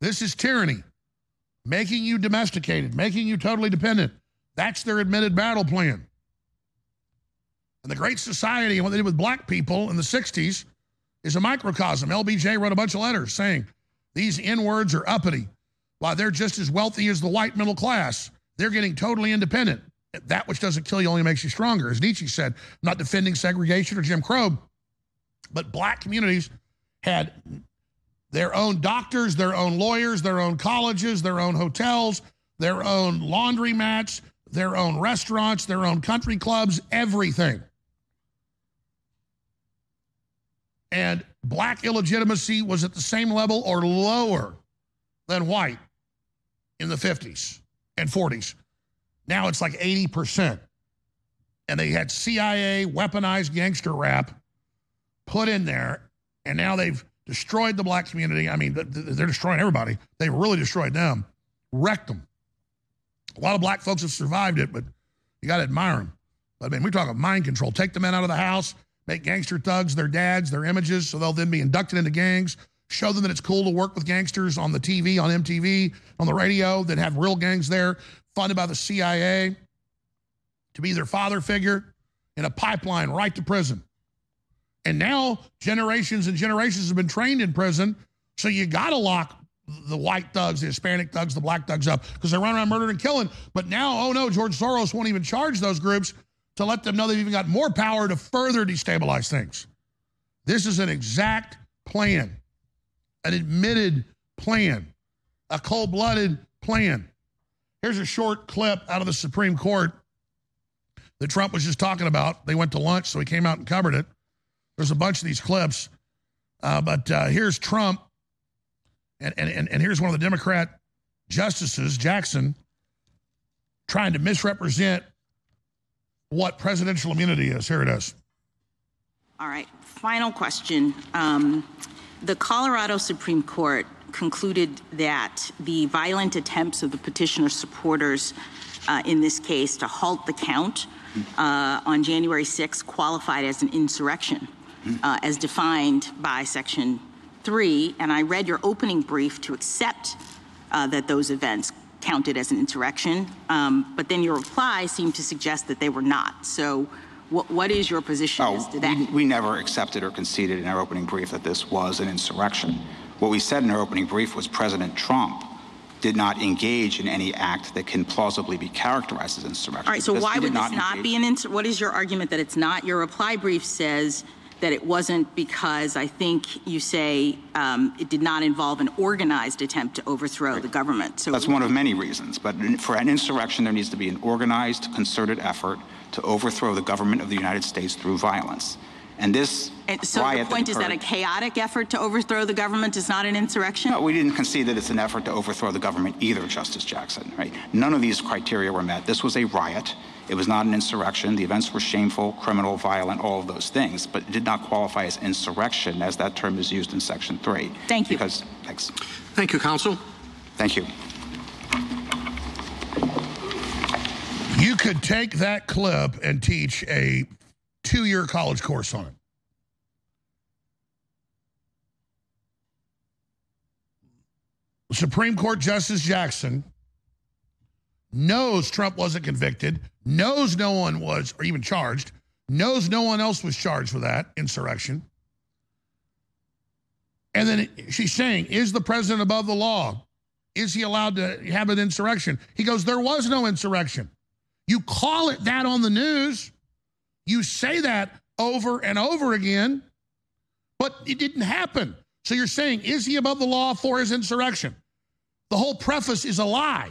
This is tyranny, making you domesticated, making you totally dependent. That's their admitted battle plan. And the Great Society and what they did with black people in the 60s is a microcosm. LBJ wrote a bunch of letters saying these N words are uppity. Why, they're just as wealthy as the white middle class, they're getting totally independent that which doesn't kill you only makes you stronger. As Nietzsche said, I'm not defending segregation or Jim Crow, but black communities had their own doctors, their own lawyers, their own colleges, their own hotels, their own laundry mats, their own restaurants, their own country clubs, everything. And black illegitimacy was at the same level or lower than white in the 50s and 40s. Now it's like 80%. And they had CIA weaponized gangster rap put in there. And now they've destroyed the black community. I mean, they're destroying everybody. They really destroyed them, wrecked them. A lot of black folks have survived it, but you got to admire them. But I mean, we're talking mind control. Take the men out of the house, make gangster thugs their dads, their images, so they'll then be inducted into gangs. Show them that it's cool to work with gangsters on the TV, on MTV, on the radio, that have real gangs there funded by the CIA to be their father figure in a pipeline right to prison. And now generations and generations have been trained in prison. So you got to lock the white thugs, the Hispanic thugs, the black thugs up because they run around murdering and killing. But now, oh no, George Soros won't even charge those groups to let them know they've even got more power to further destabilize things. This is an exact plan, an admitted plan, a cold blooded plan. Here's a short clip out of the Supreme Court that Trump was just talking about. They went to lunch, so he came out and covered it. There's a bunch of these clips. Uh, but uh, here's Trump, and, and, and here's one of the Democrat justices, Jackson, trying to misrepresent what presidential immunity is. Here it is. All right. Final question. Um, the Colorado Supreme Court concluded that the violent attempts of the petitioner's supporters uh, in this case to halt the count uh, on January 6 qualified as an insurrection, uh, as defined by Section 3. And I read your opening brief to accept uh, that those events counted as an insurrection, um, but then your reply seemed to suggest that they were not. So, what, what is your position oh, as to that? We, we never accepted or conceded in our opening brief that this was an insurrection. What we said in our opening brief was President Trump did not engage in any act that can plausibly be characterized as insurrection. All right, so why would this not be an insur, what is your argument that it's not? Your reply brief says that it wasn't because I think you say um, it did not involve an organized attempt to overthrow the government. So That's one of many reasons, but for an insurrection, there needs to be an organized, concerted effort to overthrow the government of the United States through violence. And this And so riot your point is that a occurred- chaotic effort to overthrow the government is not an insurrection? No, we didn't concede that it's an effort to overthrow the government either, Justice Jackson, right? None of these criteria were met. This was a riot. It was not an insurrection. The events were shameful, criminal, violent, all of those things, but it did not qualify as insurrection as that term is used in Section 3. Thank you. Because, thanks. Thank you, counsel. Thank you. You could take that clip and teach a two year college course on it. Supreme Court Justice Jackson knows Trump wasn't convicted, knows no one was, or even charged, knows no one else was charged with that insurrection. And then she's saying, Is the president above the law? Is he allowed to have an insurrection? He goes, There was no insurrection. You call it that on the news. You say that over and over again, but it didn't happen. So you're saying, is he above the law for his insurrection? The whole preface is a lie.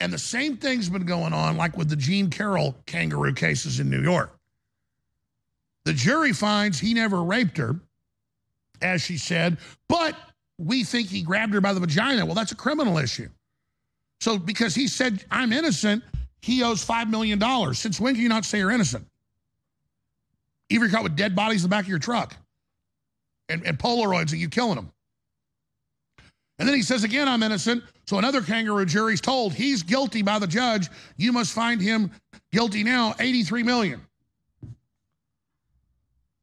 And the same thing's been going on, like with the Jean Carroll kangaroo cases in New York. The jury finds he never raped her, as she said, but we think he grabbed her by the vagina. Well, that's a criminal issue. So because he said, I'm innocent, he owes $5 million. Since when can you not say you're innocent? Even you're caught with dead bodies in the back of your truck and, and Polaroids of you killing them. And then he says again, I'm innocent. So another kangaroo jury's told he's guilty by the judge. You must find him guilty now, 83 million.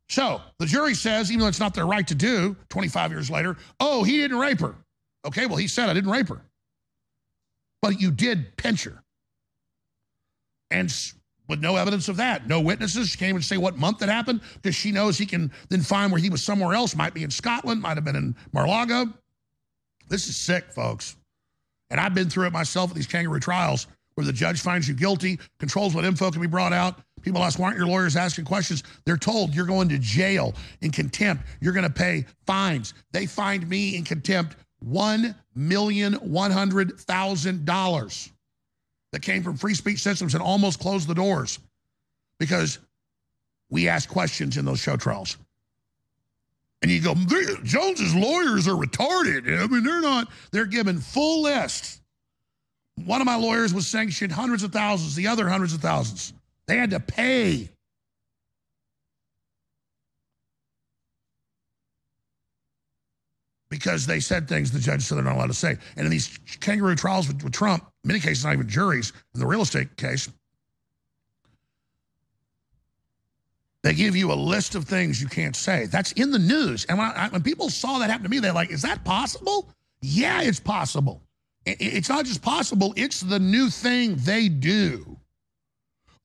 So the jury says, even though it's not their right to do, 25 years later, oh, he didn't rape her. Okay, well, he said I didn't rape her. But you did pinch her. And with no evidence of that, no witnesses, she can't even say what month it happened because she knows he can then find where he was somewhere else, might be in Scotland, might have been in Mar-a-Lago. This is sick, folks. And I've been through it myself at these kangaroo trials where the judge finds you guilty, controls what info can be brought out. People ask, why aren't your lawyers asking questions? They're told you're going to jail in contempt. You're going to pay fines. They fined me in contempt $1,100,000 that came from free speech systems and almost closed the doors because we asked questions in those show trials. And you go, Jones's lawyers are retarded. I mean, they're not, they're given full lists. One of my lawyers was sanctioned hundreds of thousands, the other hundreds of thousands. They had to pay. Because they said things the judge said they're not allowed to say. And in these kangaroo trials with, with Trump, many cases, not even juries, in the real estate case, They give you a list of things you can't say. That's in the news. And when, I, when people saw that happen to me, they're like, is that possible? Yeah, it's possible. It's not just possible, it's the new thing they do.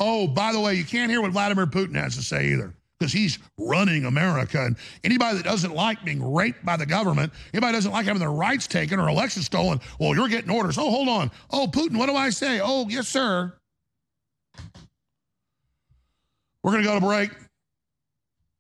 Oh, by the way, you can't hear what Vladimir Putin has to say either because he's running America. And anybody that doesn't like being raped by the government, anybody doesn't like having their rights taken or elections stolen, well, you're getting orders. Oh, hold on. Oh, Putin, what do I say? Oh, yes, sir. We're going to go to break.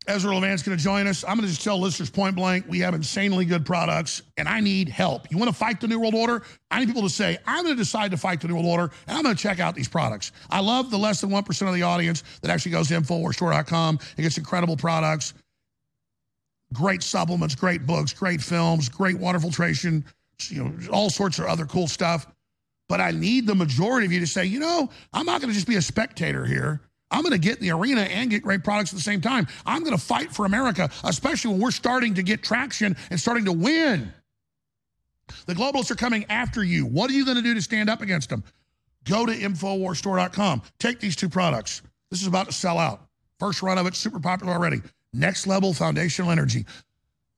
Ezra Levant's going to join us. I'm going to just tell listeners point blank we have insanely good products, and I need help. You want to fight the New World Order? I need people to say, I'm going to decide to fight the New World Order, and I'm going to check out these products. I love the less than 1% of the audience that actually goes to InfoWarsStore.com and gets incredible products, great supplements, great books, great films, great water filtration, you know, all sorts of other cool stuff. But I need the majority of you to say, you know, I'm not going to just be a spectator here. I'm going to get in the arena and get great products at the same time. I'm going to fight for America, especially when we're starting to get traction and starting to win. The globalists are coming after you. What are you going to do to stand up against them? Go to InfoWarsStore.com. Take these two products. This is about to sell out. First run of it, super popular already. Next level foundational energy.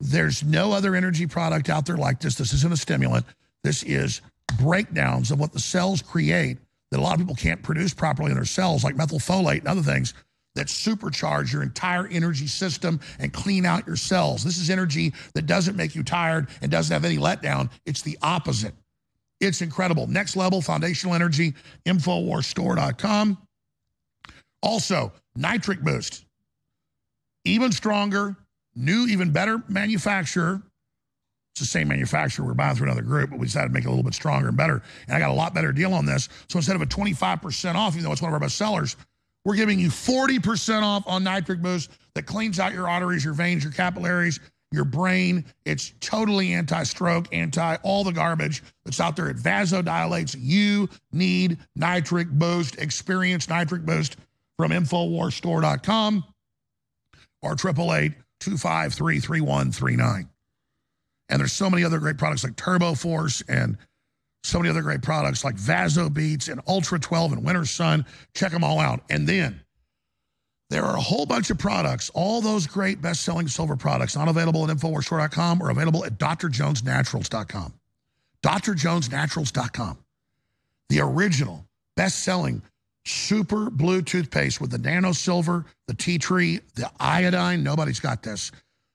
There's no other energy product out there like this. This isn't a stimulant. This is breakdowns of what the cells create that a lot of people can't produce properly in their cells, like methylfolate and other things that supercharge your entire energy system and clean out your cells. This is energy that doesn't make you tired and doesn't have any letdown. It's the opposite. It's incredible. Next level foundational energy, InfoWarsStore.com. Also, nitric boost. Even stronger, new, even better manufacturer it's the same manufacturer. We're buying through another group, but we decided to make it a little bit stronger and better. And I got a lot better deal on this. So instead of a 25% off, even though it's one of our best sellers, we're giving you 40% off on Nitric Boost that cleans out your arteries, your veins, your capillaries, your brain. It's totally anti-stroke, anti all the garbage that's out there. It vasodilates. You need Nitric Boost. Experience Nitric Boost from InfoWarsStore.com or 888 253 3139. And there's so many other great products like Turbo Force and so many other great products like Vaso Beats and Ultra 12 and Winter Sun. Check them all out. And then there are a whole bunch of products, all those great best-selling silver products, not available at InfoWarsStore.com or available at drjonesnaturals.com. drjonesnaturals.com. The original best-selling super blue toothpaste with the nano silver, the tea tree, the iodine. Nobody's got this.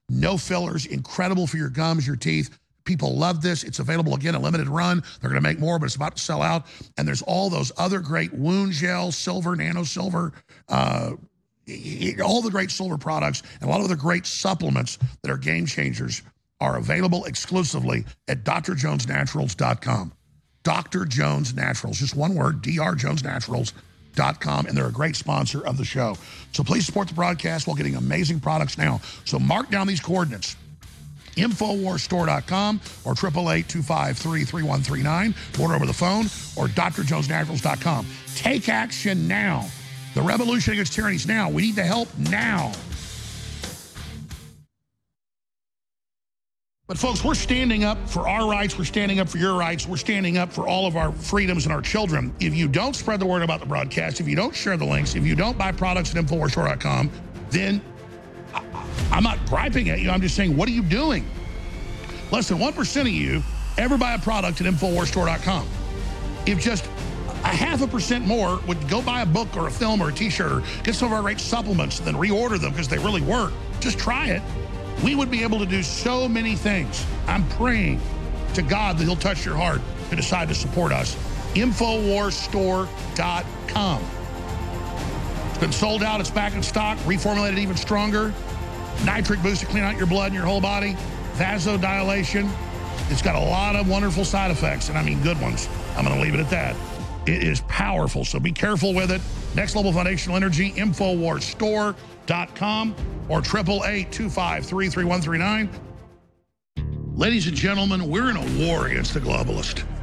No fillers, incredible for your gums, your teeth. People love this. It's available again, a limited run. They're going to make more, but it's about to sell out. And there's all those other great wound gel, silver, nano silver, uh, all the great silver products, and a lot of other great supplements that are game changers are available exclusively at drjonesnaturals.com. Dr. Jones Naturals, just one word, drjonesnaturals.com, and they're a great sponsor of the show. So please support the broadcast while getting amazing products now. So mark down these coordinates. Infowarsstore.com or 888-253-3139. Order over the phone or drjonesnaturals.com. Take action now. The revolution against tyranny is now. We need the help now. But folks, we're standing up for our rights. We're standing up for your rights. We're standing up for all of our freedoms and our children. If you don't spread the word about the broadcast, if you don't share the links, if you don't buy products at InfoWarsStore.com, then I'm not griping at you. I'm just saying, what are you doing? Less than 1% of you ever buy a product at InfoWarsStore.com. If just a half a percent more would go buy a book or a film or a t-shirt or get some of our great supplements and then reorder them because they really work, just try it we would be able to do so many things. I'm praying to God that he'll touch your heart to decide to support us. Infowarsstore.com. It's been sold out. It's back in stock, reformulated even stronger. Nitric boost to clean out your blood and your whole body. Vasodilation. It's got a lot of wonderful side effects, and I mean good ones. I'm going to leave it at that. It is powerful, so be careful with it. Next Level Foundational Energy, Infowarsstore.com or 888 Ladies and gentlemen, we're in a war against the globalist,